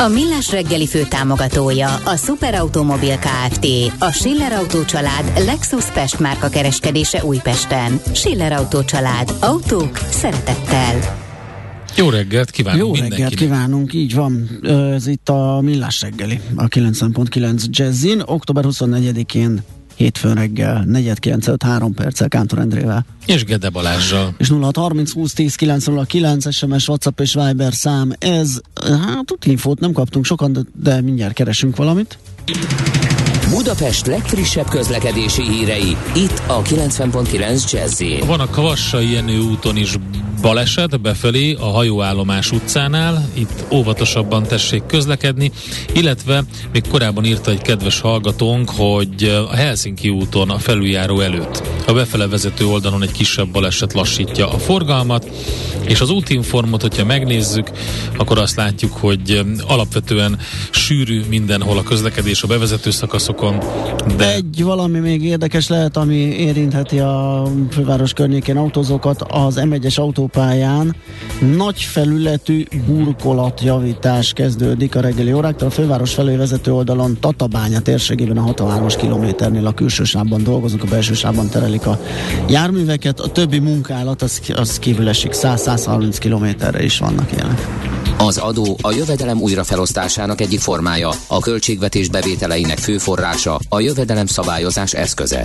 A Millás reggeli fő támogatója a Superautomobil KFT, a Schiller Auto család Lexus Pest márka kereskedése Újpesten. Schiller Auto család. Autók szeretettel. Jó reggelt kívánunk Jó reggelt kívánunk, így van. Ez itt a Millás reggeli, a 90.9 Jazzin, október 24-én hétfőn reggel, 4.953 perccel Kántor Endrével. És Gede Balázsral. És 0630 20 10 909 SMS, WhatsApp és Viber szám. Ez, hát infót nem kaptunk sokan, de, de mindjárt keresünk valamit. Budapest legfrissebb közlekedési hírei, itt a 90.9 jazz Van a Kavassai Jenő úton is baleset befelé a hajóállomás utcánál, itt óvatosabban tessék közlekedni, illetve még korábban írta egy kedves hallgatónk, hogy a Helsinki úton a felüljáró előtt a befele vezető oldalon egy kisebb baleset lassítja a forgalmat, és az útinformot, hogyha megnézzük, akkor azt látjuk, hogy alapvetően sűrű mindenhol a közlekedés a bevezető szakaszokon. De... Egy valami még érdekes lehet, ami érintheti a főváros környékén autózókat, az M1-es autópályán nagy felületű burkolatjavítás kezdődik a reggeli óráktól. A főváros felé vezető oldalon Tatabánya térségében a 63-as kilométernél a külső sávban dolgozunk, a belső sávban terelik a járműveket. A többi munkálat az, az kívül esik 100-130 kilométerre is vannak ilyenek. Az adó a jövedelem újrafelosztásának egyik formája, a költségvetés bevételeinek fő forrása, a jövedelem szabályozás eszköze.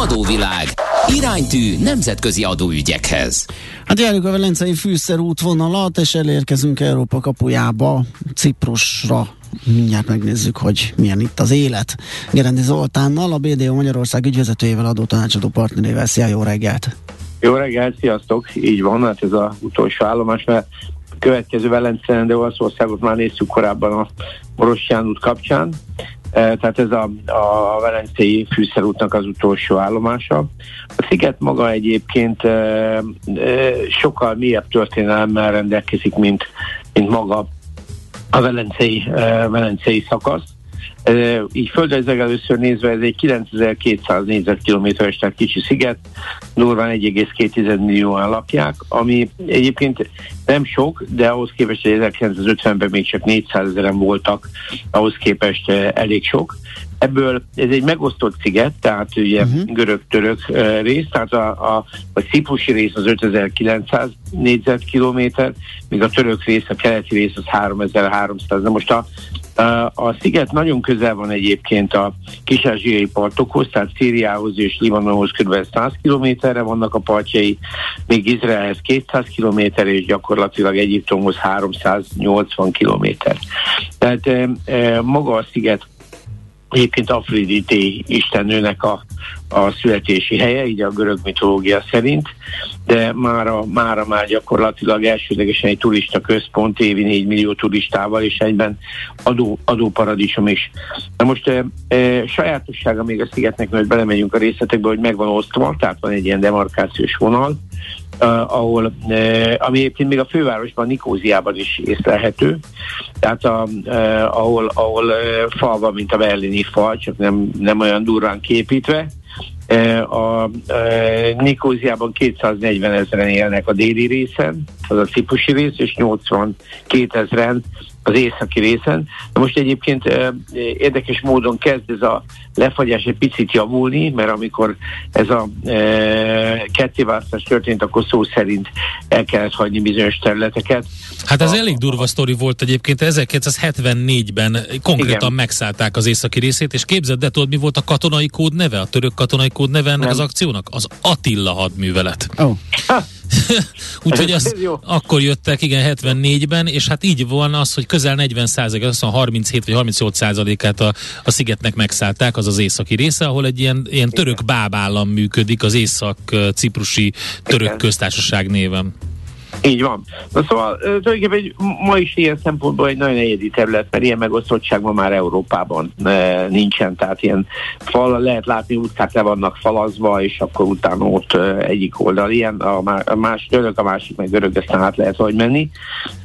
Adóvilág. Iránytű nemzetközi adóügyekhez. Hát járjuk a Velencei fűszerútvonalat, és elérkezünk Európa kapujába, Ciprusra. Mindjárt megnézzük, hogy milyen itt az élet. Gerendi Zoltánnal, a BDO Magyarország ügyvezetőjével, adó tanácsadó partnerével. Szia, jó reggelt! Jó reggelt, sziasztok! Így van, hát ez az utolsó állomás, mert a következő Velencen, de Olaszországot már néztük korábban a Oroszján út kapcsán, tehát ez a, a Velencei fűszerútnak az utolsó állomása. A sziget maga egyébként sokkal mélyebb történelemmel rendelkezik, mint, mint maga a Velencei, Velencei szakasz. Így földrajzilag először nézve ez egy 9200 négyzetkilométeres, tehát kicsi sziget, durván 1,2 millióan lakják, ami egyébként nem sok, de ahhoz képest, hogy 1950-ben még csak 400 ezeren voltak, ahhoz képest elég sok. Ebből ez egy megosztott sziget, tehát ugye uh-huh. görög-török rész, tehát a, a, a ciprusi rész az 5900 négyzetkilométer, míg a török rész, a keleti rész az 3300. Na most a, a sziget nagyon közel van egyébként a kis partokhoz, tehát Szíriához és Libanonhoz kb. 100 kilométerre vannak a partjai, még Izraelhez 200 kilométer, és gyakorlatilag Egyiptomhoz 380 kilométer. Tehát e, e, maga a sziget egyébként Afrodité istennőnek a, a születési helye, így a görög mitológia szerint, de mára, mára már gyakorlatilag elsődlegesen egy turista központ, évi 4 millió turistával, és egyben adó, adóparadicsom is. Na most e, e, sajátossága még a szigetnek, mert belemegyünk a részletekbe, hogy megvan osztva, tehát van egy ilyen demarkációs vonal, uh, ahol, uh, ami egyébként még a fővárosban, Nikóziában is észlelhető, tehát a, uh, ahol, ahol uh, fal van, mint a berlini fal, csak nem, nem olyan durván képítve, a Nikóziában 240 ezeren élnek a déli részen, az a cipusi rész, és 82 ezeren az északi részen. De most egyébként érdekes módon kezd ez a lefagyás egy picit javulni, mert amikor ez a e, kettéválasztás történt, akkor szó szerint el kellett hagyni bizonyos területeket. Hát ez a, elég durva sztori volt egyébként. 1974-ben konkrétan igen. megszállták az északi részét, és képzeld, de tudod, mi volt a katonai kód neve, a török katonai kód neve ennek Nem. az akciónak? Az Attila hadművelet. Oh. Úgyhogy az akkor jöttek, igen, 74-ben, és hát így van az, hogy közel 40 százalék, azt 37 vagy 38 százalékát a, a szigetnek megszállták, az az északi része, ahol egy ilyen, ilyen török bábállam működik, az észak-ciprusi török igen. köztársaság néven. Így van. Na szóval tulajdonképpen ma is ilyen szempontból egy nagyon egyedi terület, mert ilyen megosztottság ma már Európában e, nincsen, tehát ilyen fal, lehet látni útkák le vannak falazva, és akkor utána ott e, egyik oldal ilyen, a, más török, a másik meg görög, aztán át lehet hogy menni.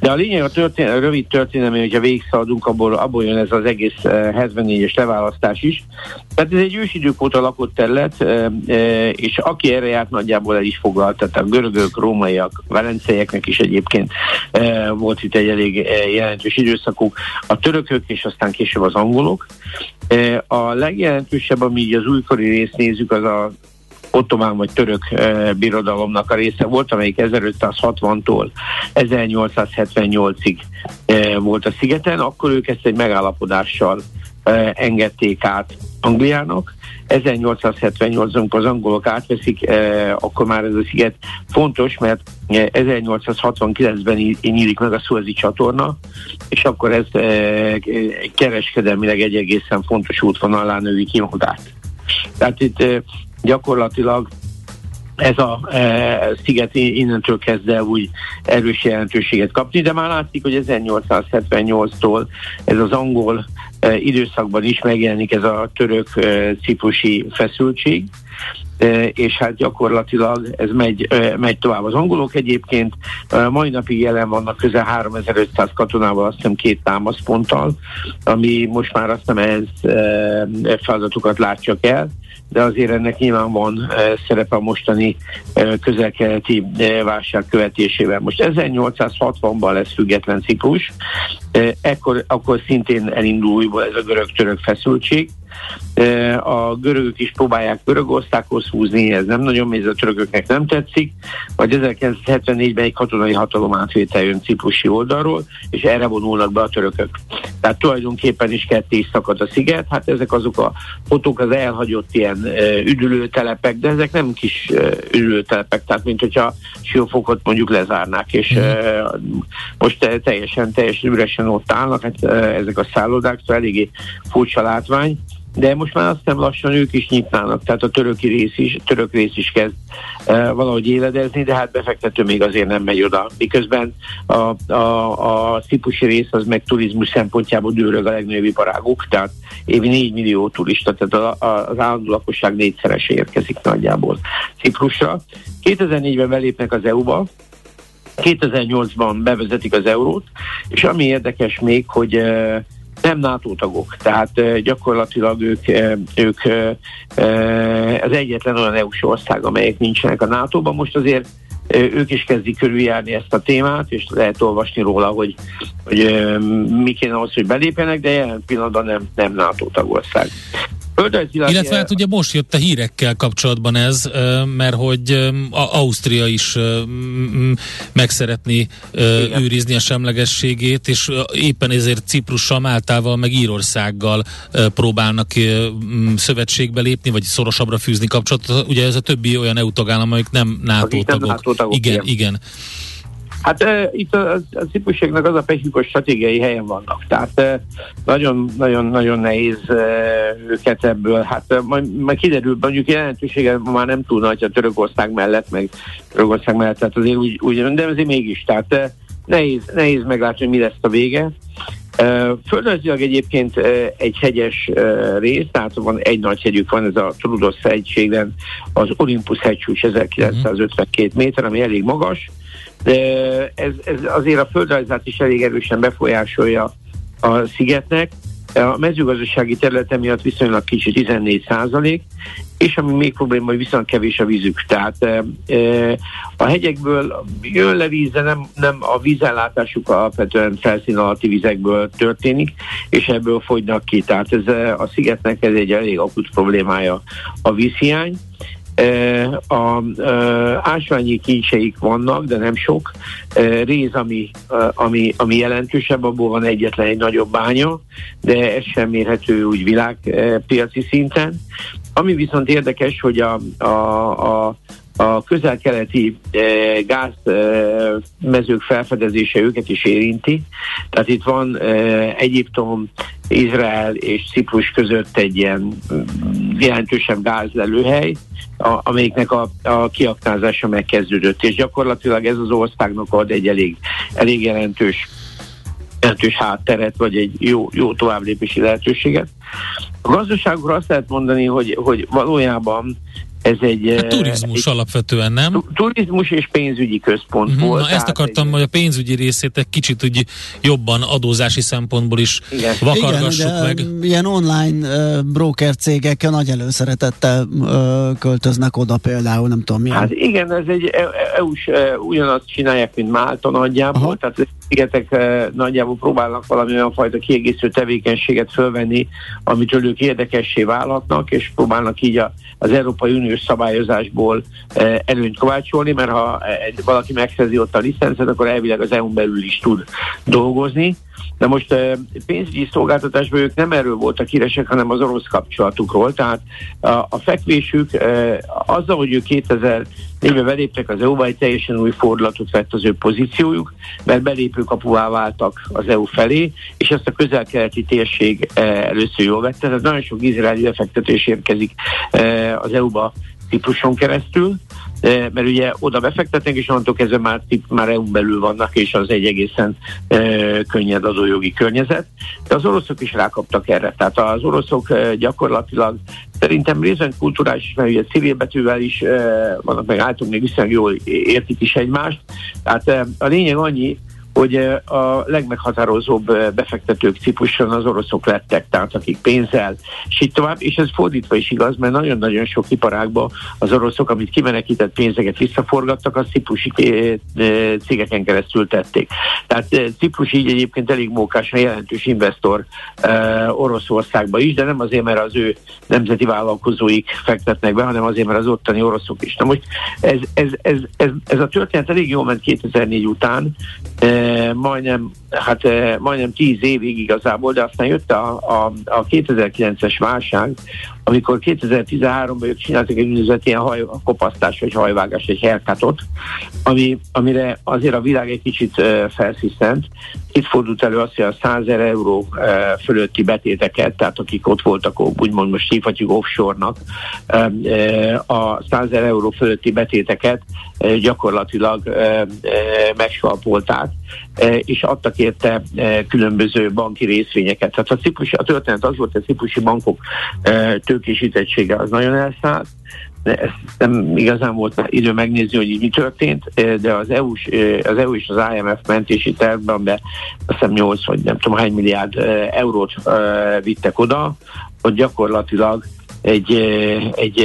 De a lényeg a, történ- a rövid történelmi, hogyha végigszaladunk, abból, abból jön ez az egész 74-es leválasztás is. Tehát ez egy ősidők óta lakott terület, e, és aki erre járt, nagyjából el is foglalt, tehát a görögök, rómaiak, velenceiek, törököknek is egyébként e, volt itt egy elég e, jelentős időszakuk, a törökök és aztán később az angolok. E, a legjelentősebb, ami így az újkori részt nézzük, az a ottomán vagy török e, birodalomnak a része volt, amelyik 1560-tól 1878-ig e, volt a szigeten, akkor ők ezt egy megállapodással engedték át Angliának, 1878 amikor az angolok átveszik, eh, akkor már ez a sziget fontos, mert 1869-ben eh, nyílik meg a Szuezi csatorna, és akkor ez eh, kereskedelmileg egy egészen fontos útvonalán növi ki magát. Tehát itt eh, gyakorlatilag ez a e, sziget innentől kezd el úgy erős jelentőséget kapni, de már látszik, hogy 1878-tól ez az angol időszakban is megjelenik ez a török e, ciprusi feszültség, és hát gyakorlatilag ez megy, megy tovább. Az angolok egyébként mai napig jelen vannak közel 3500 katonával, azt hiszem két támaszponttal, ami most már azt hiszem ez feladatokat látja el, de azért ennek nyilván van e, szerepe a mostani e, közelkeleti e, válság követésében. Most 1860-ban lesz független Ciprus, ekkor, akkor szintén elindul újból ez a görög-török feszültség, a görögök is próbálják Görögországhoz húzni, ez nem nagyon mész, a törököknek nem tetszik, vagy 1974-ben egy katonai hatalom átvétel jön ciprusi oldalról, és erre vonulnak be a törökök. Tehát tulajdonképpen is ketté is szakad a sziget, hát ezek azok a fotók az elhagyott ilyen üdülőtelepek, de ezek nem kis üdülőtelepek, tehát mint hogyha Siófokot mondjuk lezárnák, és mm. most teljesen, teljesen üresen ott állnak, hát ezek a szállodák, szóval eléggé furcsa látvány de most már azt hiszem lassan ők is nyitnának, tehát a töröki rész is, török rész is kezd e, valahogy éledezni, de hát befektető még azért nem megy oda. Miközben a, a, a cipusi rész az meg turizmus szempontjából dőrög a legnagyobb iparáguk, tehát évi 4 millió turista, tehát a, a, az állandó lakosság négyszeres érkezik nagyjából Ciprusra. 2004-ben belépnek az EU-ba, 2008-ban bevezetik az eurót, és ami érdekes még, hogy e, nem NATO tagok, tehát gyakorlatilag ők, ők az egyetlen olyan EU-s ország, amelyek nincsenek a NATO-ban. Most azért ők is kezdik körüljárni ezt a témát, és lehet olvasni róla, hogy, hogy mi kéne ahhoz, hogy belépjenek, de jelen pillanatban nem, nem NATO tagország. Földrajzilag Illetve hát ugye most jött a hírekkel kapcsolatban ez, mert hogy Ausztria is meg szeretné Igen. őrizni a semlegességét, és éppen ezért Ciprussal, Máltával, meg Írországgal próbálnak szövetségbe lépni, vagy szorosabbra fűzni kapcsolatot. Ugye ez a többi olyan EU tagállam, amik nem NATO tagok. NATO tagok. Igen, igen. igen. Hát e, itt a, a cipruségnek az a pechük, hogy stratégiai helyen vannak. Tehát nagyon-nagyon nehéz e, őket ebből. Hát e, majd, majd kiderül, mondjuk jelentősége már nem túl nagy a Törökország mellett, meg Törökország mellett, tehát azért úgy, úgy de azért mégis. Tehát e, nehéz, nehéz meglátni, hogy mi lesz a vége. Földrajzilag egyébként egy hegyes rész, tehát van egy nagy hegyük van, ez a Trudos hegységben, az Olympus hegycsúcs 1952 méter, ami elég magas, ez, ez azért a földrajzát is elég erősen befolyásolja a szigetnek. A mezőgazdasági területe miatt viszonylag kicsi 14 százalék, és ami még probléma, hogy viszont kevés a vízük. Tehát e, a hegyekből jön le víz, de nem, nem a vízellátásuk alapvetően felszín alatti vizekből történik, és ebből fogynak ki. Tehát ez a szigetnek ez egy elég akut problémája a vízhiány. A ásványi kincseik vannak, de nem sok. Réz, ami, ami, ami jelentősebb, abból van egyetlen egy nagyobb bánya, de ez sem mérhető úgy világpiaci szinten. Ami viszont érdekes, hogy a, a, a a közel-keleti gázmezők felfedezése őket is érinti. Tehát itt van Egyiptom, Izrael és Ciprus között egy ilyen mm, jelentősebb gázlelőhely, a, amelyiknek a, a kiaknázása megkezdődött, és gyakorlatilag ez az országnak ad egy elég, elég jelentős jelentős hátteret, vagy egy jó, jó továbblépési lehetőséget. A gazdaságokra azt lehet mondani, hogy, hogy valójában ez egy... Hát turizmus egy, alapvetően, nem? Turizmus és pénzügyi központ uh-huh, volt. Na ezt akartam, egy, hogy a pénzügyi részét egy kicsit úgy jobban adózási szempontból is igen. vakargassuk igen, meg. Ilyen online uh, broker cégek nagy előszeretettel uh, költöznek oda például, nem tudom milyen. Hát igen, ez egy EU-s, uh, ugyanazt csinálják, mint Málta nagyjából, Aha. tehát szigetek uh, nagyjából próbálnak valami olyan fajta kiegészítő tevékenységet fölvenni, amitől ők érdekessé válhatnak, és próbálnak így a, az Európai Uniós szabályozásból uh, előnyt kovácsolni, mert ha valaki megszerzi ott a licencet, akkor elvileg az EU-n belül is tud dolgozni. De most pénzügyi szolgáltatásban ők nem erről voltak híresek, hanem az orosz kapcsolatukról. Tehát a, fekvésük azzal, hogy ők 2000 néve beléptek az EU-ba, egy teljesen új fordulatot vett az ő pozíciójuk, mert belépő kapuvá váltak az EU felé, és ezt a közel-keleti térség először jól vette. Tehát nagyon sok izraeli befektetés érkezik az EU-ba Cipruson keresztül, mert ugye oda befektetnek, és onnantól kezdve már, már EU-n belül vannak, és az egy egészen e, könnyed adójogi környezet. De az oroszok is rákaptak erre. Tehát az oroszok e, gyakorlatilag szerintem részben kulturális, mert ugye civil betűvel is e, vannak meg általunk még viszonylag jól értik is egymást. Tehát e, a lényeg annyi, hogy a legmeghatározóbb befektetők Cipruson az oroszok lettek, tehát akik pénzzel, és így tovább, és ez fordítva is igaz, mert nagyon-nagyon sok iparágban az oroszok, amit kimenekített pénzeket visszaforgattak, az ciprusi cégeken keresztül tették. Tehát Ciprus így egyébként elég mókásan jelentős investor Oroszországba is, de nem azért, mert az ő nemzeti vállalkozóik fektetnek be, hanem azért, mert az ottani oroszok is. Na most ez, ez, ez, ez, ez a történet elég jól ment 2004 után, majdnem, hát majdnem tíz évig igazából, de aztán jött a, a, a 2009-es válság, amikor 2013-ban ők csináltak egy úgynevezett ilyen haj, kopasztás, vagy hajvágás, egy herkatot, ami, amire azért a világ egy kicsit uh, felszisztent. Itt fordult elő az, hogy a 100 euró uh, fölötti betéteket, tehát akik ott voltak, úgymond most hívhatjuk offshore-nak, uh, a 100 euró fölötti betéteket gyakorlatilag megsalpolták, és adtak érte különböző banki részvényeket. Tehát a, ciprusi, a történet az volt, hogy a ciprusi bankok tőkésítettsége az nagyon elszállt, ezt nem igazán volt idő megnézni, hogy így mi történt, de az EU, az EU és az IMF mentési tervben be azt hiszem 8 vagy nem tudom hány milliárd eurót vittek oda, hogy gyakorlatilag egy, egy,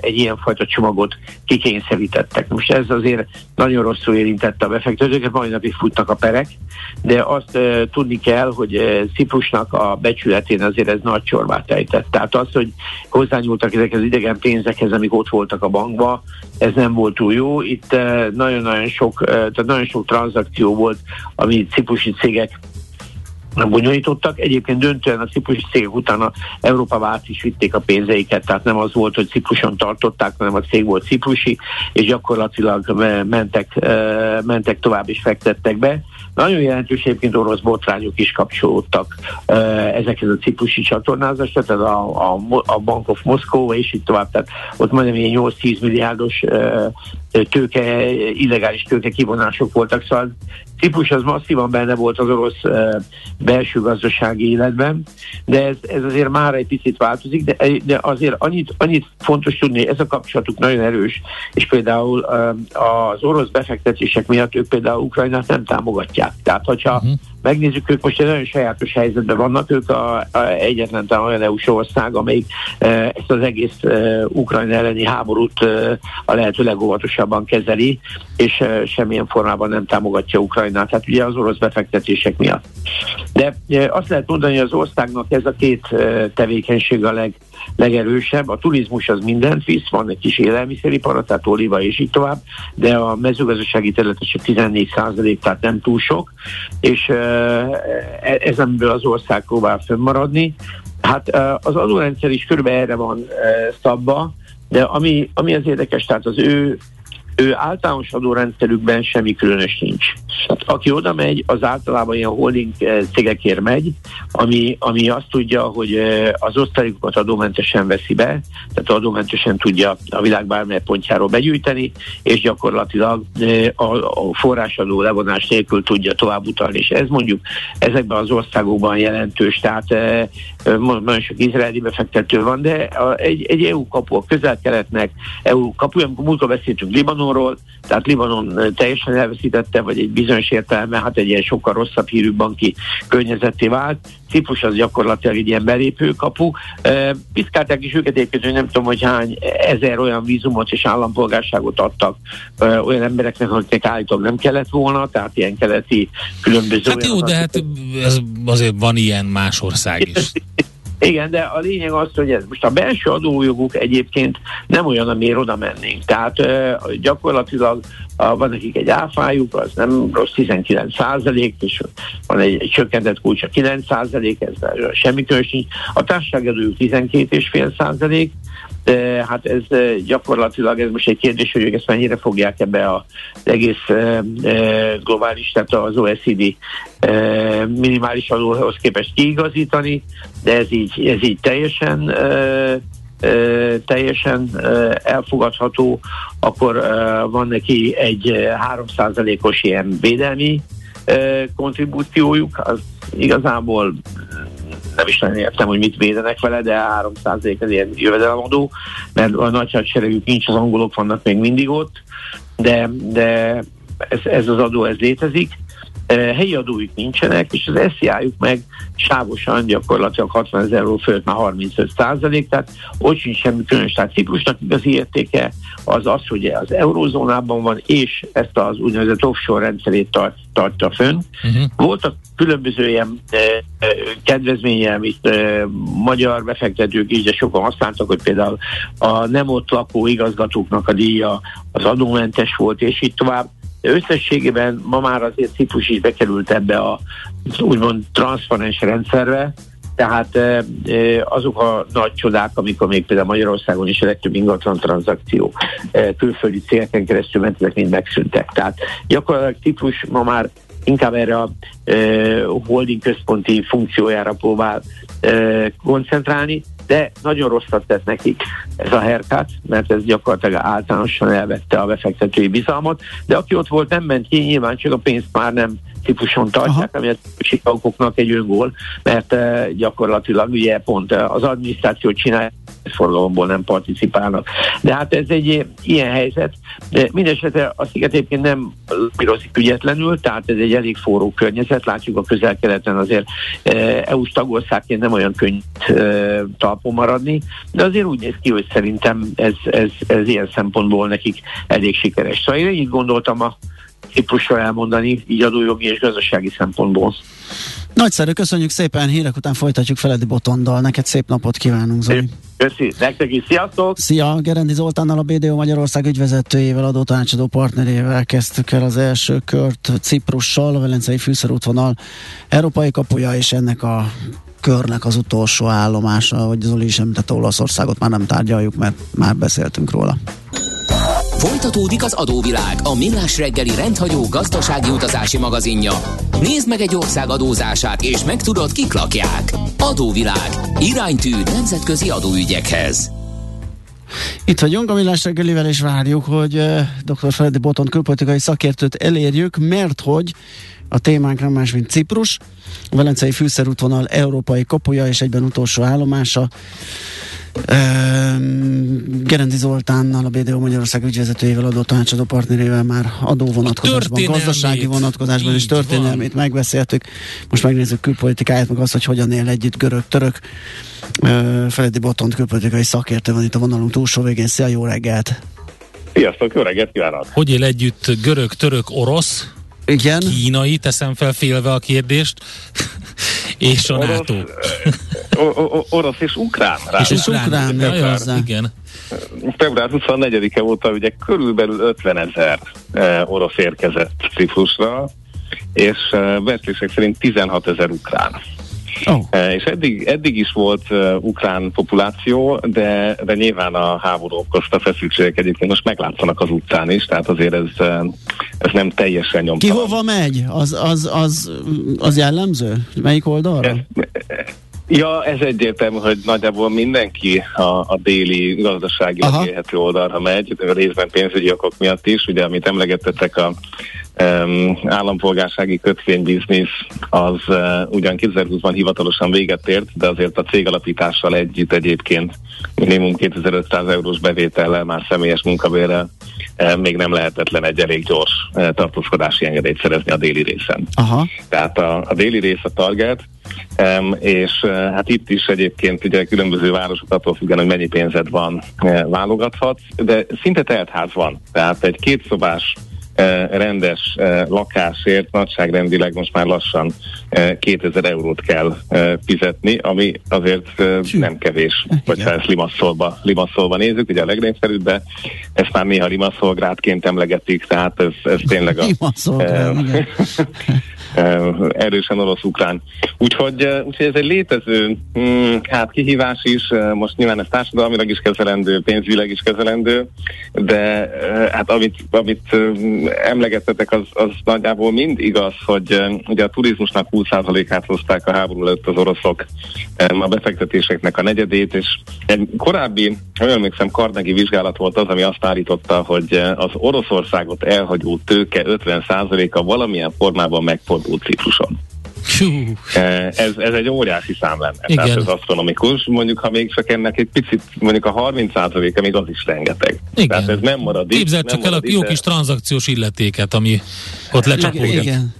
egy ilyenfajta csomagot kikényszerítettek. Most ez azért nagyon rosszul érintette a befektetőket, majd napig futnak a perek, de azt uh, tudni kell, hogy uh, Ciprusnak a becsületén azért ez nagy csorbát ejtett. Tehát az, hogy hozzányúltak ezek az idegen pénzekhez, amik ott voltak a bankba, ez nem volt túl jó. Itt uh, nagyon-nagyon sok, uh, tehát nagyon sok tranzakció volt, ami ciprusi cégek bonyolítottak. Egyébként döntően a ciprusi cégek utána Európába át is vitték a pénzeiket, tehát nem az volt, hogy Cipruson tartották, hanem a cég volt ciprusi, és gyakorlatilag mentek, mentek tovább és fektettek be. Nagyon jelentős egyébként orosz botrányok is kapcsolódtak ezekhez a ciprusi csatornázásra, tehát a, a, a Bank of Moscow és így tovább, tehát ott majdnem ilyen 8-10 milliárdos tőke, illegális tőke kivonások voltak, szóval Ciprus az masszívan benne volt az orosz belső gazdasági életben, de ez, ez azért már egy picit változik, de, de azért annyit, annyit fontos tudni, ez a kapcsolatuk nagyon erős, és például az orosz befektetések miatt ők például Ukrajnát nem támogatják. Tehát, hogyha uh-huh megnézzük, ők most egy nagyon sajátos helyzetben vannak, ők a, a egyetlen olyan EU-s ország, amelyik e, ezt az egész e, Ukrajna elleni háborút e, a lehető legóvatosabban kezeli, és e, semmilyen formában nem támogatja Ukrajnát, tehát ugye az orosz befektetések miatt. De e, azt lehet mondani, hogy az országnak ez a két e, tevékenység a leg, legerősebb. A turizmus az mindent visz, van egy kis élelmiszeripar, tehát oliva és így tovább, de a mezőgazdasági terület csak 14 százalék, tehát nem túl sok, és e, ez amiből az ország próbál fönnmaradni. Hát az adórendszer is körülbelül erre van szabva, de ami, ami az érdekes, tehát az ő ő általános adórendszerükben semmi különös nincs. Aki oda megy, az általában ilyen holding cégekért megy, ami, ami azt tudja, hogy az osztalékokat adómentesen veszi be, tehát adómentesen tudja a világ bármely pontjáról begyűjteni, és gyakorlatilag a, a forrásadó levonás nélkül tudja tovább utalni. És ez mondjuk ezekben az országokban jelentős, tehát nagyon sok izraeli befektető van, de egy, egy EU kapu a közel-keletnek, EU kapu, amikor múltkor beszéltünk Libanonról, tehát Libanon teljesen elveszítette, vagy egy bizonyos értelemben, hát egy ilyen sokkal rosszabb hírű banki környezeté vált. Ciprus az gyakorlatilag egy ilyen belépő kapu. Piszkálták is őket egyébként, hogy nem tudom, hogy hány ezer olyan vízumot és állampolgárságot adtak olyan embereknek, akiknek állítólag nem kellett volna, tehát ilyen keleti különböző... Hát jó, de hát ez azért van ilyen más ország is. Igen, de a lényeg az, hogy ez most a belső adójoguk egyébként nem olyan, amiért oda mennénk. Tehát gyakorlatilag van nekik egy áfájuk, az nem rossz 19 százalék, és van egy, egy csökkentett kulcsa 9 százalék, ez semmi különös nincs. A társaságadójuk 12,5 százalék, hát ez gyakorlatilag, ez most egy kérdés, hogy ők ezt mennyire fogják ebbe az egész globális, tehát az OECD minimális adóhoz képest kiigazítani, de ez így, ez így teljesen teljesen elfogadható, akkor van neki egy 3%-os ilyen védelmi kontribúciójuk, az igazából nem is nagyon értem, hogy mit védenek vele, de 3% az ilyen jövedelemadó, mert a nagy hadseregük nincs, az angolok vannak még mindig ott, de, de ez, ez az adó, ez létezik helyi adóik nincsenek, és az SZIA-juk meg sávosan gyakorlatilag 60 ezer euró fölött már 35 százalék, tehát ott sincs semmi különös. Tehát Ciprusnak igazi értéke az az, hogy az eurózónában van, és ezt az úgynevezett offshore rendszerét tart, tartja fönn. Uh-huh. Voltak különböző ilyen e, e, kedvezménye, amit e, magyar befektetők is, de sokan használtak, hogy például a nem ott lakó igazgatóknak a díja az adómentes volt, és így tovább de összességében ma már azért Ciprus is bekerült ebbe a úgymond transzparens rendszerbe, tehát azok a nagy csodák, amikor még például Magyarországon is a legtöbb ingatlan tranzakció külföldi cégeken keresztül ment, ezek mind megszűntek. Tehát gyakorlatilag Ciprus ma már inkább erre a holding központi funkciójára próbál koncentrálni, de nagyon rosszat tett nekik ez a herkát, mert ez gyakorlatilag általánosan elvette a befektetői bizalmat, de aki ott volt, nem ment ki, nyilván csak a pénzt már nem típuson tartják, Aha. ami a bankoknak egy öngól, mert uh, gyakorlatilag ugye pont uh, az adminisztrációt csinálja, forgalomból nem participálnak. De hát ez egy ilyen helyzet. De mindesetre a sziget egyébként nem pirozik ügyetlenül, tehát ez egy elég forró környezet. Látjuk a közel-keleten azért uh, EU-s tagországként nem olyan könnyű talpon maradni, de azért úgy néz ki, hogy szerintem ez, ez, ez ilyen szempontból nekik elég sikeres. Szóval én így gondoltam a Ciprusra elmondani, így adójogi és gazdasági szempontból. Nagyszerű, köszönjük szépen, hírek után folytatjuk Feledi Botondal. Neked szép napot kívánunk, Zoli. Köszi, nektek is, sziasztok! Szia, Gerendi Zoltánnal, a BDO Magyarország ügyvezetőjével, adótanácsadó partnerével kezdtük el az első kört Ciprussal, a Velencei fűszerútvonal európai kapuja, és ennek a körnek az utolsó állomása, hogy Zoli is említette Olaszországot, már nem tárgyaljuk, mert már beszéltünk róla. Folytatódik az adóvilág, a millás reggeli rendhagyó gazdasági utazási magazinja. Nézd meg egy ország adózását, és megtudod, kik lakják. Adóvilág. Iránytű nemzetközi adóügyekhez. Itt vagyunk a Millás reggelivel, és várjuk, hogy uh, dr. Feledi Boton külpolitikai szakértőt elérjük, mert hogy a témánk nem más, mint Ciprus, a Velencei fűszerútvonal európai kopolya és egyben utolsó állomása. Gerendi Zoltánnal, a BDO Magyarország ügyvezetőjével, adó tanácsadó partnerével már adó vonatkozásban, gazdasági vonatkozásban és történelmét van. megbeszéltük. Most megnézzük külpolitikáját, meg azt, hogy hogyan él együtt görög-török. Feledi Botont külpolitikai szakértő van itt a vonalunk túlsó végén. Szia, jó reggelt! Sziasztok, jó reggelt kívánok! Hogy él együtt görög, török, orosz? Igen. Kínai, teszem fel félve a kérdést, és a orosz, NATO. orosz és ukrán. Rá. És, és ukrán, ukrán ja, igen. Február 24-e óta ugye körülbelül 50 ezer orosz érkezett Ciprusra, és becslések szerint 16 ezer ukrán. Oh. És eddig, eddig is volt uh, ukrán populáció, de, de nyilván a háború okozta feszültségek egyébként most meglátszanak az utcán is, tehát azért ez, ez nem teljesen nyomtalan. Ki hova megy? Az, az, az, az jellemző? Melyik oldalra? Ez, Ja, ez egyértelmű, hogy nagyjából mindenki a, a déli gazdasági élhető oldalra megy, részben pénzügyi okok miatt is, ugye amit emlegettetek a um, állampolgársági kötvénybiznisz az uh, ugyan 2020-ban hivatalosan véget ért, de azért a cég alapítással együtt egyébként minimum 2500 eurós bevétellel, már személyes munkabérrel uh, még nem lehetetlen egy elég gyors uh, tartózkodási engedélyt szerezni a déli részen. Aha. Tehát a, a déli rész a target, Um, és uh, hát itt is egyébként ugye különböző városok attól függően, hogy mennyi pénzed van, uh, válogathatsz, de szinte teltház van. Tehát egy kétszobás rendes uh, lakásért nagyságrendileg most már lassan uh, 2000 eurót kell fizetni, ami azért nem kevés, hogyha ezt Limasszolba, Limasszolba nézzük, ugye a legnépszerűbb, de ezt már néha Limaszolgrádként emlegetik, tehát ez, ez tényleg a... erősen orosz-ukrán. Úgyhogy, úgyhogy ez egy létező hmm, hát kihívás is, most nyilván ez társadalmilag is kezelendő, pénzügyileg is kezelendő, de hát amit, amit emlegettetek, az, az nagyjából mind igaz, hogy ugye a turizmusnak 20%-át hozták a háború előtt az oroszok, a befektetéseknek a negyedét, és egy korábbi, ha emlékszem, Karnegi vizsgálat volt az, ami azt állította, hogy az Oroszországot elhagyó tőke 50%-a valamilyen formában megfordul fordult Cipruson. Ez, ez egy óriási szám lenne. Igen. Tehát ez asztronomikus. Mondjuk, ha még csak ennek egy picit, mondjuk a 30%-a még az is rengeteg. Igen. Tehát ez nem marad Képzeld csak el a jó kis tranzakciós illetéket, ami ott lecsapódik. Igen.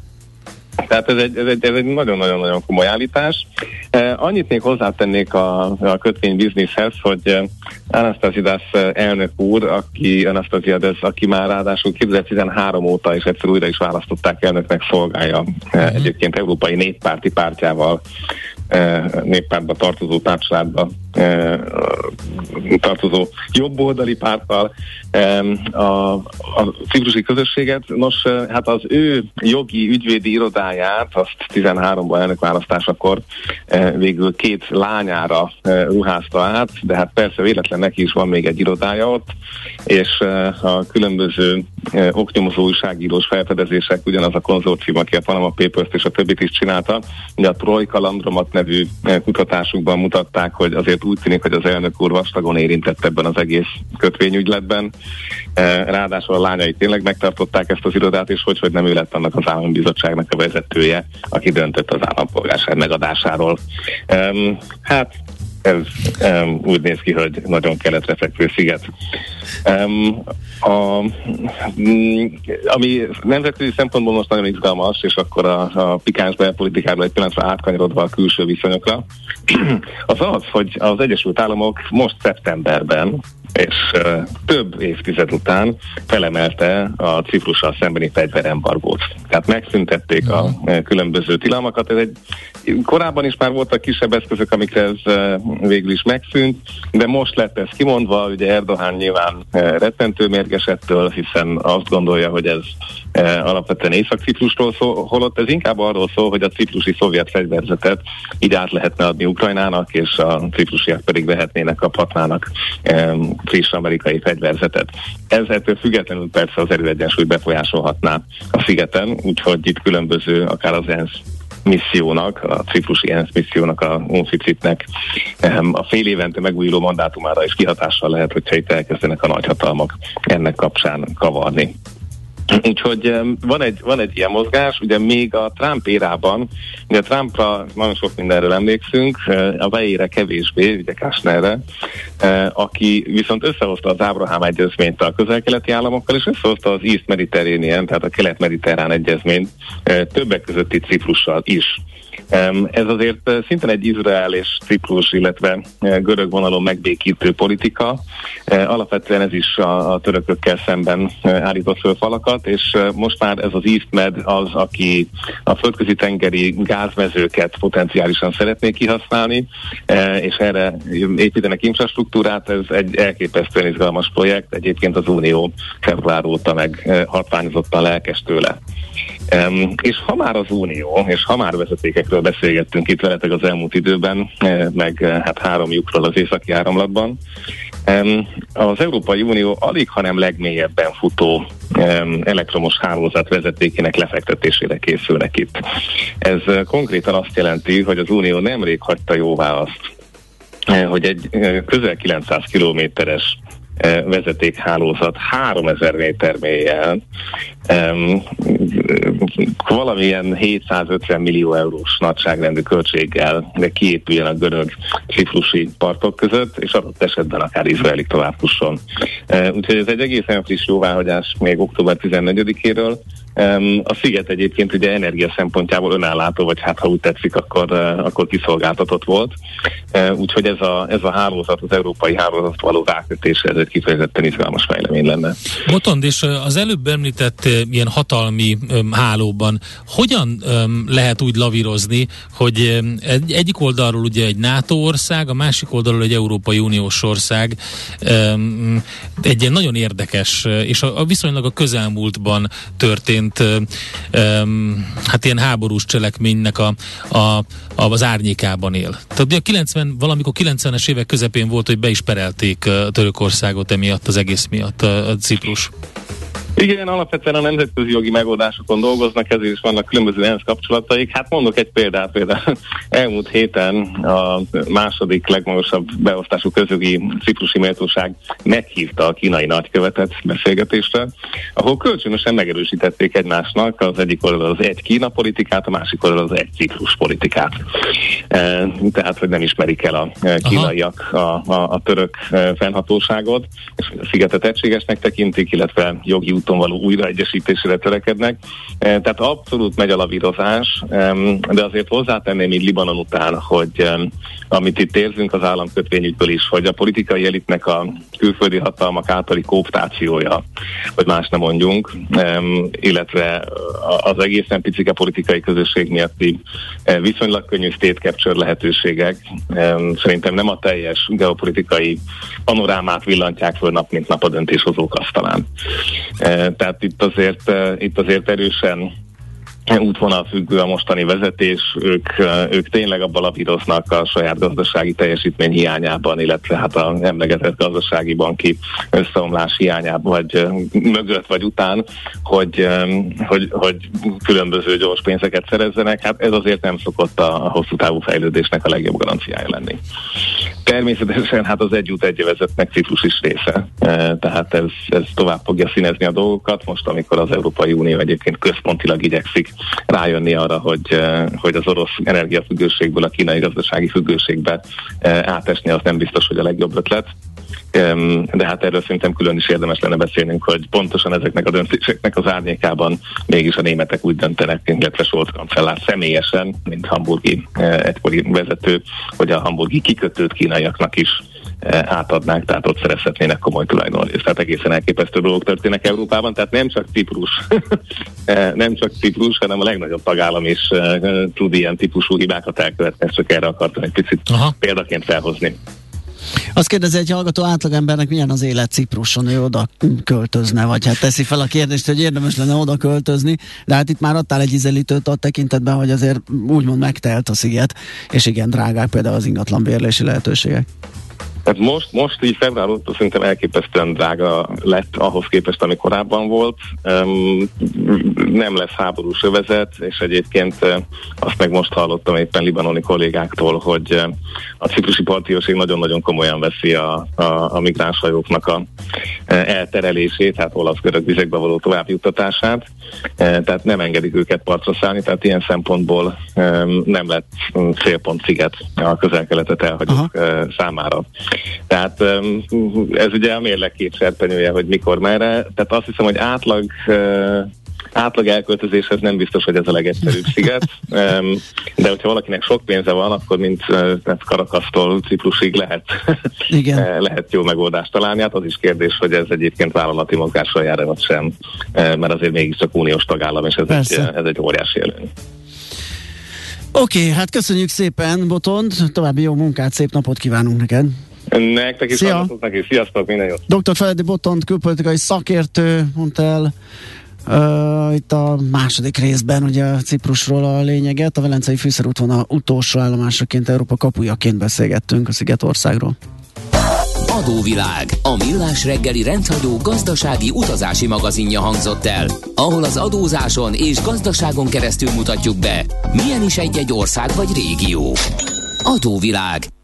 Tehát ez egy, ez egy, ez egy nagyon-nagyon-nagyon komoly állítás. Eh, annyit még hozzátennék a, a kötvénybizniszhez, hogy eh, Anastasidas elnök úr, aki Anastasiades, aki már ráadásul 2013 óta és egyszer újra is választották elnöknek szolgálja uh-huh. egyébként Európai Néppárti pártjával néppártba tartozó társadalma tartozó jobboldali párttal a, a ciprusi közösséget. Nos, hát az ő jogi ügyvédi irodáját azt 13-ban elnökválasztásakor végül két lányára ruházta át, de hát persze véletlen neki is van még egy irodája ott, és a különböző oknyomozó újságírós felfedezések ugyanaz a konzorcium, aki a Panama Papers-t és a többit is csinálta. Ugye a Trojka Landromat nevű kutatásukban mutatták, hogy azért úgy tűnik, hogy az elnök úr vastagon érintett ebben az egész kötvényügyletben. Ráadásul a lányai tényleg megtartották ezt az irodát, és hogy, hogy nem ő lett annak az állambizottságnak a vezetője, aki döntött az állampolgárság megadásáról. Hát ez um, úgy néz ki, hogy nagyon keletre fekvő sziget. Um, a, mm, ami nemzetközi szempontból most nagyon izgalmas, és akkor a, a pikáns belpolitikáról egy pillanatra átkanyarodva a külső viszonyokra, az az, hogy az Egyesült Államok most szeptemberben és uh, több évtized után felemelte a Ciprussal szembeni fegyverembargót. Tehát megszüntették a uh, különböző tilalmakat. Ez egy, korábban is már voltak kisebb eszközök, amikre ez uh, végül is megszűnt, de most lett ez kimondva, ugye Erdogan nyilván rettentő mérgesettől, hiszen azt gondolja, hogy ez alapvetően Észak-Ciprusról szól, holott ez inkább arról szól, hogy a ciprusi szovjet fegyverzetet így át lehetne adni Ukrajnának, és a ciprusiak pedig vehetnének, kaphatnának friss amerikai fegyverzetet. Ez ettől függetlenül persze az erőegyensúly befolyásolhatná a szigeten, úgyhogy itt különböző, akár az ENSZ missziónak, a ciprusi ENSZ missziónak, a UNFICIT-nek a fél évente megújuló mandátumára is kihatással lehet, hogyha itt elkezdenek a nagyhatalmak ennek kapcsán kavarni. Úgyhogy van egy, van egy ilyen mozgás, ugye még a Trump érában, ugye Trumpra nagyon sok mindenről emlékszünk, a vejére kevésbé, ugye Kashnerre, eh, aki viszont összehozta az Ábrahám egyezményt a közel-keleti államokkal, és összehozta az East Mediterranean, tehát a kelet-mediterrán egyezményt többek között itt Ciprussal is. Ez azért eh, szintén egy Izrael és Ciprus, illetve eh, görög vonalon megbékítő politika. Eh, alapvetően ez is a, törökökkel szemben állított föl falakat, és most már ez az EastMed az, aki a földközi tengeri gázmezőket potenciálisan szeretné kihasználni, és erre építenek infrastruktúrát, ez egy elképesztően izgalmas projekt, egyébként az Unió február óta meg hatványozottan lelkes tőle. Um, és ha már az Unió, és ha már vezetékekről beszélgettünk itt veletek az elmúlt időben, meg hát három lyukról az északi áramlatban, um, az Európai Unió alig, hanem legmélyebben futó um, elektromos hálózat vezetékének lefektetésére készülnek itt. Ez konkrétan azt jelenti, hogy az Unió nemrég hagyta jóvá azt, hogy egy közel 900 kilométeres vezetékhálózat 3000 méter mélyen um, valamilyen 750 millió eurós nagyságrendű költséggel de kiépüljen a görög ciprusi partok között, és adott esetben akár izraeli tovább fusson. Uh, úgyhogy ez egy egészen friss jóváhagyás még október 14-éről, a sziget egyébként ugye energia szempontjából önállátó, vagy hát ha úgy tetszik, akkor, akkor kiszolgáltatott volt. Úgyhogy ez a, ez a hálózat, az európai hálózat való rákötése, ez egy kifejezetten izgalmas fejlemény lenne. Botond, és az előbb említett ilyen hatalmi hálóban hogyan lehet úgy lavírozni, hogy egy, egyik oldalról ugye egy NATO ország, a másik oldalról egy Európai Uniós ország egy ilyen nagyon érdekes, és a, a viszonylag a közelmúltban történt történt hát ilyen háborús cselekménynek a, a, a, az árnyékában él. Tehát ugye a 90, valamikor 90-es évek közepén volt, hogy be is perelték Törökországot emiatt, az egész miatt a Ciprus. Igen, alapvetően a nemzetközi jogi megoldásokon dolgoznak, ezért is vannak különböző ENSZ kapcsolataik. Hát mondok egy példát, például elmúlt héten a második legmagasabb beosztású közjogi ciprusi méltóság meghívta a kínai nagykövetet beszélgetésre, ahol kölcsönösen megerősítették egymásnak az egyik oldal az egy Kína politikát, a másik oldal az egy Ciprus politikát. E, tehát, hogy nem ismerik el a kínaiak a, a, a török e, fennhatóságot, és a szigetet egységesnek tekintik, illetve jogi úton való újraegyesítésére törekednek. E, tehát abszolút megy a lavírozás, de azért hozzátenném így Libanon után, hogy amit itt érzünk az államkötvényükből is, hogy a politikai elitnek a külföldi hatalmak általi kooptációja, hogy más nem mondjunk, illetve az egészen picike politikai közösség miatti e, viszonylag könnyű state capture lehetőségek szerintem nem a teljes geopolitikai panorámát villantják föl nap, mint nap a döntéshozók asztalán. E, tehát itt azért, e, itt azért erősen útvonal függő a mostani vezetés, ők, ők tényleg abban lapíroznak a saját gazdasági teljesítmény hiányában, illetve hát a emlegetett gazdasági banki összeomlás hiányában, vagy mögött, vagy után, hogy, hogy, hogy különböző gyors pénzeket szerezzenek. Hát ez azért nem szokott a, hosszú távú fejlődésnek a legjobb garanciája lenni. Természetesen hát az együtt egyövezetnek Ciprus is része, tehát ez, ez tovább fogja színezni a dolgokat, most amikor az Európai Unió egyébként központilag igyekszik rájönni arra, hogy, eh, hogy az orosz energiafüggőségből a kínai gazdasági függőségbe eh, átesni, az nem biztos, hogy a legjobb ötlet. De hát erről szerintem külön is érdemes lenne beszélnünk, hogy pontosan ezeknek a döntéseknek az árnyékában mégis a németek úgy döntenek, illetve Scholz kancellár személyesen, mint hamburgi eh, egykori vezető, hogy a hamburgi kikötőt kínaiaknak is Eh, átadnák, tehát ott szerezhetnének komoly tulajdonrészt. Tehát egészen elképesztő dolgok történnek Európában, tehát nem csak Ciprus, eh, nem csak Ciprus, hanem a legnagyobb tagállam is eh, tud ilyen típusú hibákat elkövetni, csak erre akartam egy picit Aha. példaként felhozni. Azt kérdezi egy hallgató átlagembernek, milyen az élet Cipruson, ő oda költözne, vagy hát teszi fel a kérdést, hogy érdemes lenne oda költözni, de hát itt már adtál egy ízelítőt a tekintetben, hogy azért úgymond megtelt a sziget, és igen, drágák például az ingatlan bérlési lehetőségek. Tehát most, most így február óta szerintem elképesztően drága lett ahhoz képest, ami korábban volt. Um, nem lesz háborús övezet, és egyébként azt meg most hallottam éppen libanoni kollégáktól, hogy a ciprusi partióség nagyon-nagyon komolyan veszi a, a, a migránshajóknak a elterelését, tehát olasz-görög vizekbe való továbbjuttatását, uh, tehát nem engedik őket partra szállni, tehát ilyen szempontból nem lett célpont sziget a közel-keletet elhagyók uh, számára. Tehát ez ugye a mérleg két serpenyője, hogy mikor merre. Tehát azt hiszem, hogy átlag átlag elköltözéshez nem biztos, hogy ez a legegyszerűbb sziget, de hogyha valakinek sok pénze van, akkor mint Karakasztól Ciprusig lehet, Igen. lehet jó megoldást találni. Hát az is kérdés, hogy ez egyébként vállalati mozgással jár vagy sem, mert azért mégiscsak uniós tagállam, és ez, egy, ez egy óriási előny. Oké, okay, hát köszönjük szépen, Botond, további jó munkát, szép napot kívánunk neked! Nektek is Szia. is. Sziasztok, minden jót. Dr. Feledi Botont, külpolitikai szakértő, mondta el Uh, itt a második részben ugye a Ciprusról a lényeget, a Velencei fűszerútvonal utolsó állomásaként Európa kapujaként beszélgettünk a Szigetországról. Adóvilág, a millás reggeli rendhagyó gazdasági utazási magazinja hangzott el, ahol az adózáson és gazdaságon keresztül mutatjuk be, milyen is egy-egy ország vagy régió. Adóvilág,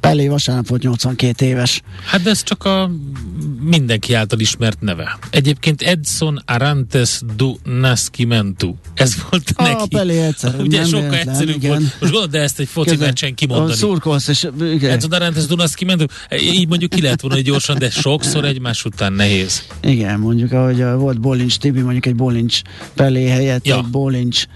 Pelé vasárnap volt 82 éves. Hát ez csak a mindenki által ismert neve. Egyébként Edson Arantes do Nascimento. Ez volt a neki. Pelé egyszer, Ugye nem sokkal véletlen, egyszerűbb igen. volt. Most gondolod, de ezt egy foci Közben- meccsen kimondani. Szurkolsz, és igen, Edson Arantes do Nascimento. Így mondjuk ki lehet volna gyorsan, de sokszor egymás után nehéz. igen, mondjuk, ahogy volt Bolincs Tibi, mondjuk egy Bolincs Pelé helyett, Ja. egy Bolincs,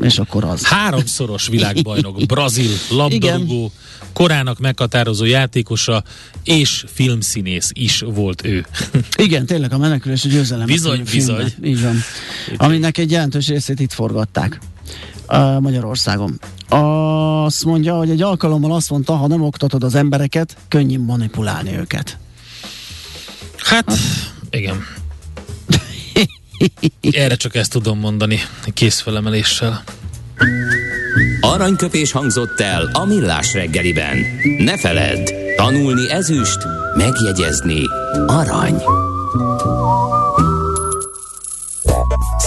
és akkor az. Háromszoros világbajnok, brazil, labdarúgó, korának meghatározó játékosa és filmszínész is volt ő. Igen, tényleg a menekülés a győzelem. Bizony, bizony. Így van. Aminek egy jelentős részét itt forgatták. Magyarországon. Azt mondja, hogy egy alkalommal azt mondta, ha nem oktatod az embereket, könnyű manipulálni őket. Hát, igen. Erre csak ezt tudom mondani, készfelemeléssel. Aranyköpés hangzott el a millás reggeliben. Ne feledd, tanulni ezüst, megjegyezni arany.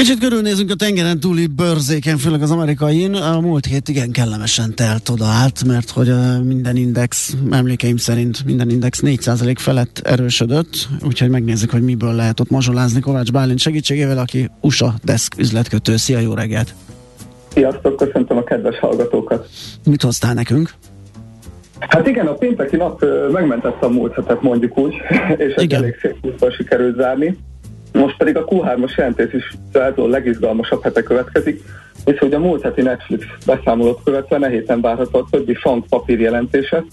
Kicsit körülnézünk a tengeren túli bőrzéken, főleg az amerikain. A múlt hét igen kellemesen telt oda át, mert hogy minden index, emlékeim szerint minden index 4% felett erősödött, úgyhogy megnézzük, hogy miből lehet ott mazsolázni Kovács Bálint segítségével, aki USA Desk üzletkötő. Szia, jó reggelt! Sziasztok, köszöntöm a kedves hallgatókat. Mit hoztál nekünk? Hát igen, a pénteki nap megmentette a múlt hetet, mondjuk úgy, és ez Igen. elég szép sikerült zárni. Most pedig a Q3-as jelentés is a legizgalmasabb hete következik, és hogy a múlt heti Netflix beszámolót követve ne héten várható a többi fang papír jelentése,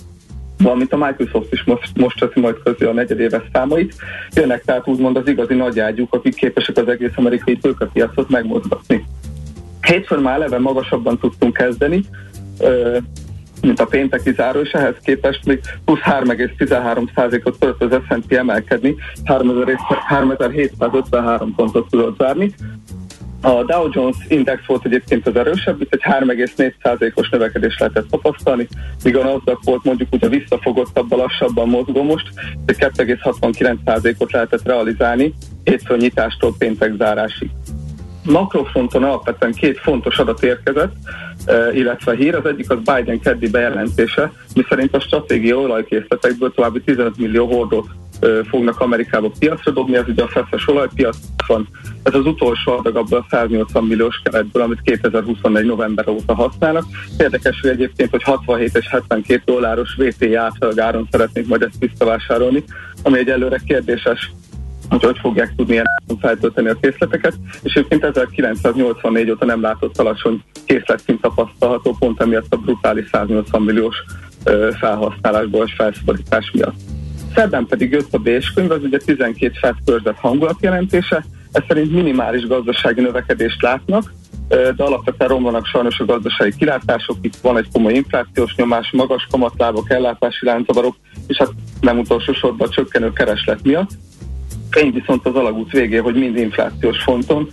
valamint a Microsoft is most, most teszi majd közé a negyedéves számait. Jönnek tehát úgymond az igazi nagyágyúk, akik képesek az egész amerikai tőkepiacot megmozgatni. Hétfőn már eleve magasabban tudtunk kezdeni, mint a pénteki záró, és ehhez képest még plusz 3,13%-ot tudott az S&P emelkedni, 3753 pontot tudott zárni. A Dow Jones Index volt egyébként az erősebb, itt egy 3,4%-os növekedés lehetett tapasztalni, míg a Nasdaq volt mondjuk úgy a visszafogottabban, lassabban mozgó most, egy 2,69%-ot lehetett realizálni hétfőn nyitástól péntek zárásig makrofronton alapvetően két fontos adat érkezett, illetve hír. Az egyik az Biden keddi bejelentése, miszerint a stratégiai olajkészletekből további 15 millió hordót fognak Amerikába piacra dobni, ez ugye a feszes olajpiac van. Ez az utolsó adag abból a 180 milliós keretből, amit 2024 november óta használnak. Érdekes, hogy egyébként, hogy 67 és 72 dolláros VT átlag áron szeretnék majd ezt visszavásárolni, ami egy előre kérdéses hogy hogy fogják tudni feltölteni a készleteket, és egyébként 1984 óta nem látott alacsony készletszint tapasztalható, pont emiatt a brutális 180 milliós felhasználásból és felszabadítás miatt. Szerdán pedig jött a Bés könyv, az ugye 12 FED körzet hangulatjelentése, ez szerint minimális gazdasági növekedést látnak, de alapvetően romlanak sajnos a gazdasági kilátások, itt van egy komoly inflációs nyomás, magas kamatlábok, ellátási lánczavarok, és hát nem utolsó sorban a csökkenő kereslet miatt. Fény viszont az alagút végé, hogy mind inflációs fonton,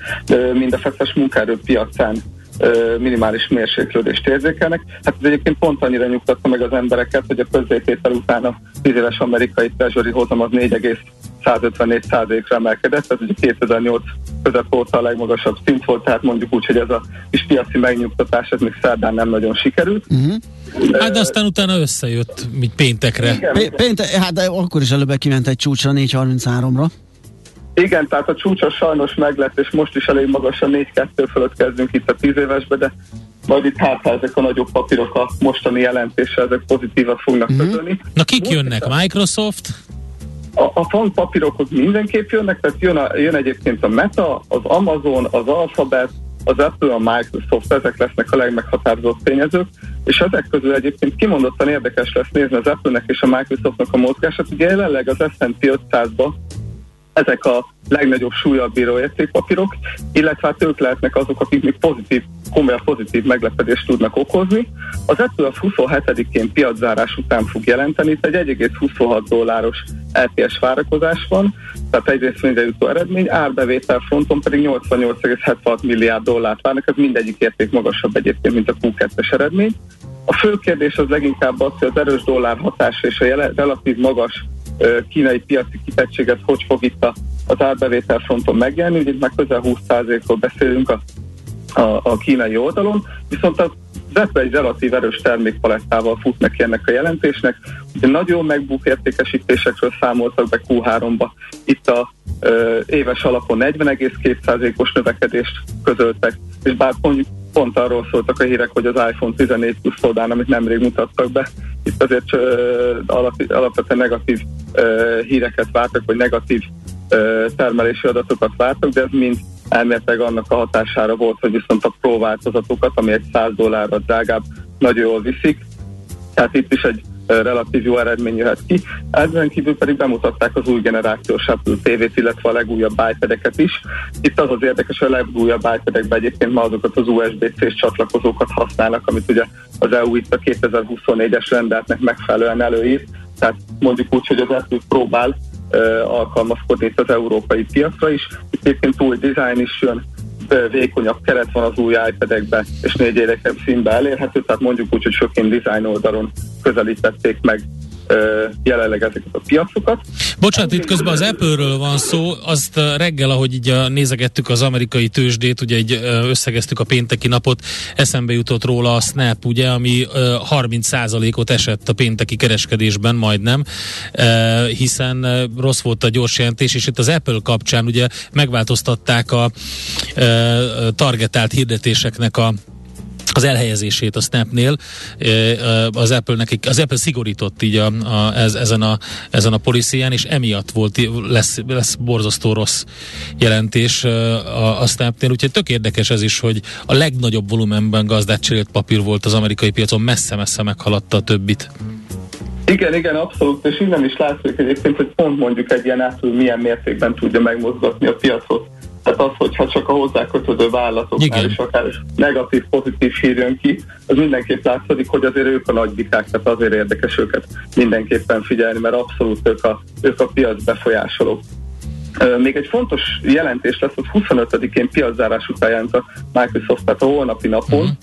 mind a feszes munkaerőpiacán ö, minimális mérséklődést érzékelnek. Hát ez egyébként pont annyira nyugtatta meg az embereket, hogy a közzététel után a 10 éves amerikai treasury hozam az 4,154 százalékra emelkedett, ez ugye 2008 között óta a legmagasabb szint volt, tehát mondjuk úgy, hogy ez a kis piaci megnyugtatás, ez még szerdán nem nagyon sikerült. Uh-huh. Hát de aztán utána összejött, mint péntekre. Igen, P- pénte, hát de akkor is előbb kiment egy csúcsra 4.33-ra. Igen, tehát a csúcsos sajnos meglett, és most is elég magas a 4-2 fölött kezdünk itt a 10 évesbe, de majd itt hát, ezek a nagyobb papírok a mostani jelentéssel, ezek pozitívat fognak mm-hmm. közölni. Na kik jönnek? Microsoft? A, a font papírokhoz mindenképp jönnek, tehát jön, a, jön egyébként a Meta, az Amazon, az Alphabet, az Apple, a Microsoft, ezek lesznek a legmeghatározóbb tényezők, és ezek közül egyébként kimondottan érdekes lesz nézni az Apple-nek és a Microsoftnak a mozgását. Ugye jelenleg az S&P 500-ba ezek a legnagyobb súlyabb bíró értékpapírok, illetve hát ők lehetnek azok, akik még pozitív, komolyabb pozitív meglepetést tudnak okozni. Az ettől az 27-én piaczárás után fog jelenteni, tehát egy 1,26 dolláros LTS várakozás van, tehát egyrészt minden jutó eredmény, árbevétel fronton pedig 88,76 milliárd dollárt várnak, ez mindegyik érték magasabb egyébként, mint a Q2-es eredmény. A fő kérdés az leginkább az, hogy az erős dollár hatása és a relatív magas kínai piaci kitettséget hogy fog itt a, az árbevétel fronton megjelenni, ugye már közel 20%-ról beszélünk a, a, a kínai oldalon, viszont az Apple egy relatív erős termékpalettával fut neki ennek a jelentésnek. Ugye nagyon megbuk értékesítésekről számoltak be Q3-ba. Itt a ö, éves alapon 40,2%-os növekedést közöltek, és bár mondjuk pont arról szóltak a hírek, hogy az iPhone 14 Plus szodán, amit nemrég mutattak be, itt azért alap, alapvetően negatív híreket vártak, vagy negatív termelési adatokat vártak, de ez mind elméletileg annak a hatására volt, hogy viszont a Pro változatokat, ami egy 100 dollárra drágább, nagyon jól viszik. Tehát itt is egy relatív jó eredmény jöhet ki. Ezen kívül pedig bemutatták az új generációs Apple TV-t, illetve a legújabb iPad-eket is. Itt az az érdekes, hogy a legújabb iPad-ekben egyébként már azokat az USB-C-s csatlakozókat használnak, amit ugye az EU itt a 2024-es rendeletnek megfelelően előír. Tehát mondjuk úgy, hogy az Apple próbál alkalmazkodni itt az európai piacra is. Itt egyébként új design is jön, vékonyabb keret van az új iPad-ekben, és négy érdekebb színbe elérhető, tehát mondjuk úgy, hogy főként design oldalon közelítették meg jelenleg ezeket a piacokat. Bocsánat, itt közben az Apple-ről van szó, azt reggel, ahogy így nézegettük az amerikai tőzsdét, ugye így összegeztük a pénteki napot, eszembe jutott róla a Snap, ugye, ami 30%-ot esett a pénteki kereskedésben majdnem, hiszen rossz volt a gyors jelentés, és itt az Apple kapcsán ugye megváltoztatták a targetált hirdetéseknek a az elhelyezését a Snapnél az Apple-nek, az Apple szigorított így a, a, ez, ezen, a, ezen a policíján, és emiatt volt, lesz, lesz borzasztó rossz jelentés a, a Snapnél, úgyhogy tök érdekes ez is, hogy a legnagyobb volumenben gazdát cserélt papír volt az amerikai piacon, messze-messze meghaladta a többit. Igen, igen, abszolút, és innen is látszik egyébként, hogy pont mondjuk egy ilyen átül milyen mértékben tudja megmozgatni a piacot. Tehát az, hogyha csak a hozzá kötődő vállalatoknál is akár negatív, pozitív hír jön ki, az mindenképp látszik, hogy azért ők a nagy bikák, tehát azért érdekes őket mindenképpen figyelni, mert abszolút ők a, ők a piac befolyásolók. Még egy fontos jelentés lesz, hogy 25-én piaczárás után jelent a Microsoft, tehát a holnapi napon, uh-huh.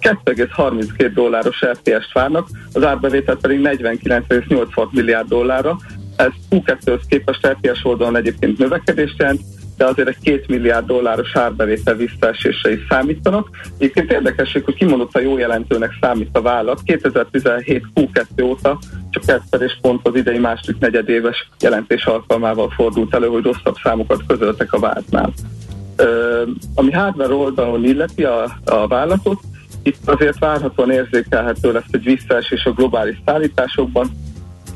2,32 dolláros RTS-t várnak, az árbevétel pedig 49,86 milliárd dollárra. Ez Q2-höz képest RTS oldalon egyébként növekedést jelent, de azért egy két milliárd dolláros árbevétel visszaesésre is számítanak. Egyébként érdekesség, hogy kimondott a jó jelentőnek számít a vállalat. 2017 Q2 óta csak egyszer és pont az idei második negyedéves jelentés alkalmával fordult elő, hogy rosszabb számokat közöltek a vártnál. Ami hardware oldalon illeti a, a vállalatot, itt azért várhatóan érzékelhető lesz egy visszaesés a globális szállításokban,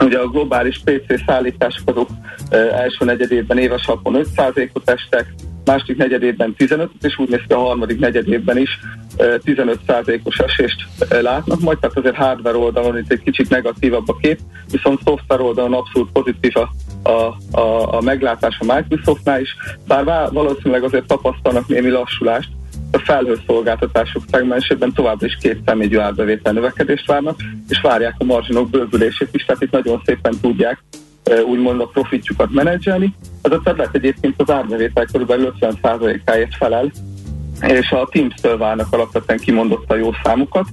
Ugye a globális PC szállítások azok első negyedében éves alapon 5%-ot estek, második negyedében 15 és úgy néz ki a harmadik negyedében is 15%-os esést látnak majd, tehát azért hardware oldalon itt egy kicsit negatívabb a kép, viszont software oldalon abszolút pozitív a, a, a, a meglátás a Microsoftnál is, bár valószínűleg azért tapasztalnak némi lassulást, a felhőszolgáltatások szegmensében továbbra is két személyű árbevétel növekedést várnak, és várják a marginok bővülését is, tehát itt nagyon szépen tudják úgymond a profitjukat menedzselni. Ez a terület egyébként az árbevétel kb. 50%-áért felel, és a Teams-től várnak alapvetően kimondott a jó számukat.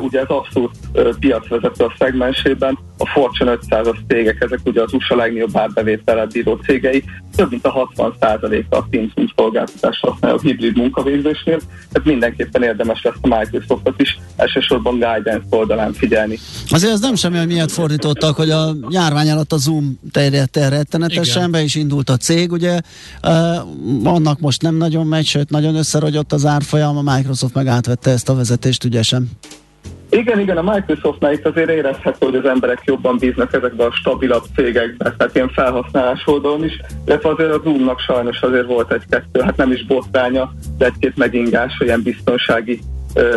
Ugye ez abszolút piacvezető a szegmensében, a Fortune 500-as cégek, ezek ugye az USA legnagyobb árbevétellel bíró cégei, több mint a 60%-a a Teams mint szolgáltatás használja a hibrid munkavégzésnél, tehát mindenképpen érdemes lesz a Microsoftot is elsősorban guidance oldalán figyelni. Azért az nem semmi, hogy miért fordítottak, hogy a járvány alatt a Zoom terjedt el rettenetesen, be is indult a cég, ugye, uh, annak most nem nagyon megy, sőt nagyon összerogyott az árfolyam, a Microsoft meg átvette ezt a vezetést ügyesen. Igen, igen, a Microsoftnál itt azért érezhető, hogy az emberek jobban bíznak ezekbe a stabilabb cégekbe, tehát ilyen felhasználás oldalon is, illetve azért a Zoomnak sajnos azért volt egy-kettő, hát nem is botránya, de egy-két megingás, ilyen biztonsági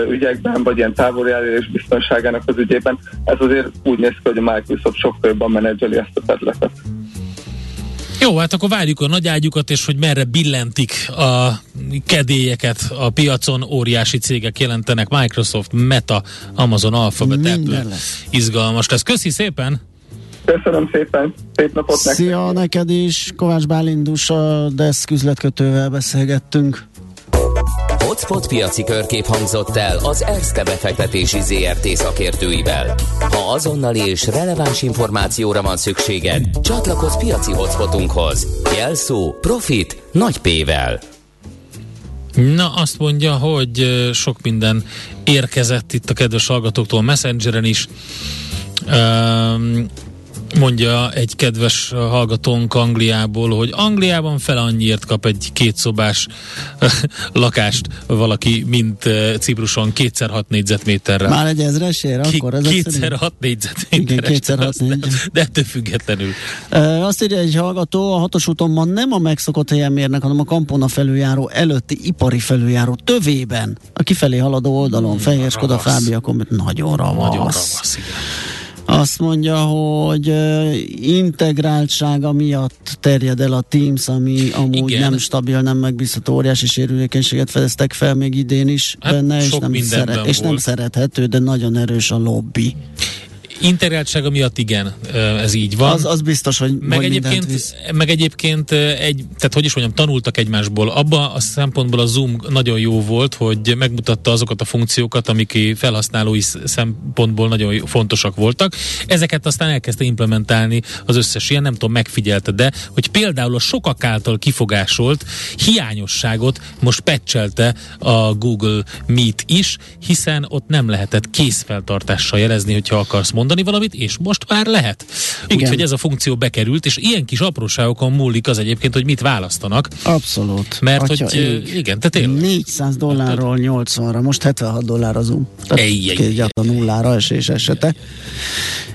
ügyekben, vagy ilyen távoli elérés biztonságának az ügyében. Ez azért úgy néz ki, hogy a Microsoft sokkal jobban menedzseli ezt a területet. Jó, hát akkor várjuk a nagy ágyukat, és hogy merre billentik a kedélyeket a piacon. Óriási cégek jelentenek, Microsoft, Meta, Amazon, Alphabet, Apple. Izgalmas lesz. Köszi szépen! Köszönöm szépen, szép napot nektek! Szia neked is, Kovács Bálindus, a Desk üzletkötővel beszélgettünk. Hotspot piaci körkép hangzott el az ERSZTE befektetési ZRT szakértőivel. Ha azonnali és releváns információra van szükséged, csatlakozz piaci hotspotunkhoz. Jelszó Profit nagy P-vel. Na, azt mondja, hogy sok minden érkezett itt a kedves hallgatóktól Messengeren is. Um, mondja egy kedves hallgatónk Angliából, hogy Angliában fel annyiért kap egy kétszobás lakást valaki, mint eh, Cipruson kétszer hat négyzetméterre. Már egy ezresért? Akkor ez kétszer hat négyzetméterre. kétszer hat négyzetméterre. De ettől függetlenül. E, azt írja egy hallgató, a hatos úton nem a megszokott helyen mérnek, hanem a Kampona felüljáró előtti ipari felüljáró tövében, a kifelé haladó oldalon, hmm, Fehér Skoda Fábia, nagyon ravasz. Nagyon ravasz, igen. Azt mondja, hogy integráltsága miatt terjed el a Teams, ami amúgy Igen. nem stabil, nem megbízható, óriási sérülékenységet fedeztek fel még idén is hát benne, és nem, szeret, és nem szerethető, de nagyon erős a lobby. Integráltsága miatt igen, ez így van. Az, az biztos, hogy meg egyébként, meg egyébként egy, tehát hogy is mondjam, tanultak egymásból. Abba a szempontból a Zoom nagyon jó volt, hogy megmutatta azokat a funkciókat, amik felhasználói szempontból nagyon fontosak voltak. Ezeket aztán elkezdte implementálni az összes ilyen, nem tudom, megfigyelte, de hogy például a sokak által kifogásolt hiányosságot most pecselte a Google Meet is, hiszen ott nem lehetett készfeltartással jelezni, hogyha akarsz mondani mondani valamit, és most már lehet. Úgyhogy ez a funkció bekerült, és ilyen kis apróságokon múlik az egyébként, hogy mit választanak. Abszolút. Mert Atya, hogy ég. igen, tehát tényleg. 400 dollárról 80-ra, most 76 dollár az Zoom. Tehát a nullára esés esete.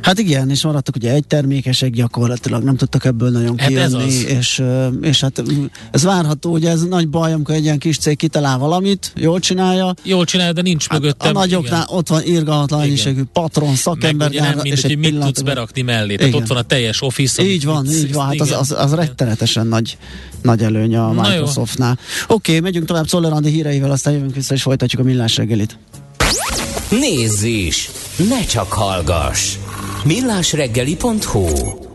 Hát igen, és maradtak ugye egy termékesek gyakorlatilag, nem tudtak ebből nagyon hát kijönni, és, és hát ez várható, hogy ez nagy baj, amikor egy ilyen kis cég kitalál valamit, jól csinálja. Jól csinálja, de nincs hát mögöttem. A nagyoknál igen. ott van irgalmatlan patron, szakember, nem mindegy, hogy mit tudsz berakni mellé. Tehát ott van a teljes Office. Így van, így van. Hát az, az, az rettenetesen nagy, nagy előny a Microsoftnál. Oké, okay, megyünk tovább Czoller híreivel, aztán jövünk vissza és folytatjuk a millás reggelit. Nézz is! Ne csak hallgass! millásreggeli.hu